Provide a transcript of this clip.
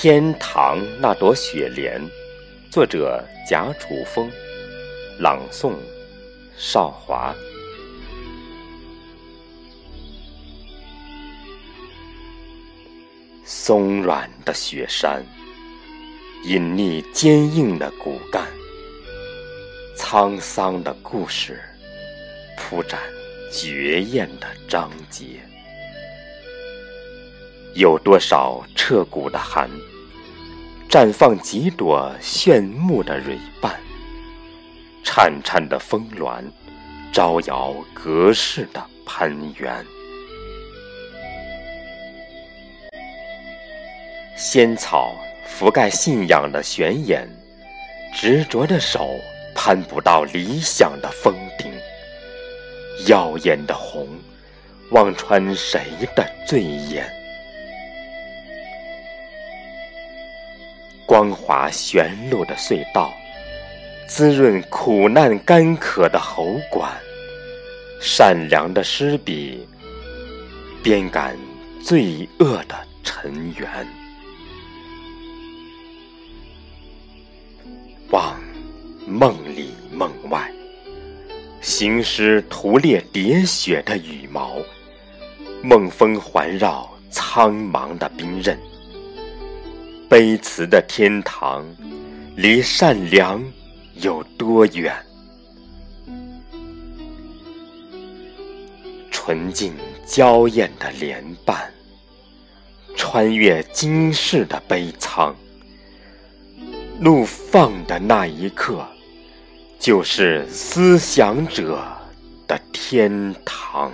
天堂那朵雪莲，作者贾楚风，朗诵少华。松软的雪山，隐匿坚硬的骨干，沧桑的故事，铺展绝艳的章节。有多少彻骨的寒，绽放几朵炫目的蕊瓣，颤颤的峰峦，招摇隔世的攀援。仙草覆盖信仰的悬崖，执着的手攀不到理想的峰顶。耀眼的红，望穿谁的醉眼？光滑旋路的隧道，滋润苦难干渴的喉管；善良的诗笔，编赶罪恶的尘缘。望梦里梦外，行尸屠猎喋血的羽毛，梦风环绕苍茫的兵刃。悲辞的天堂，离善良有多远？纯净娇艳的莲瓣，穿越今世的悲苍。怒放的那一刻，就是思想者的天堂。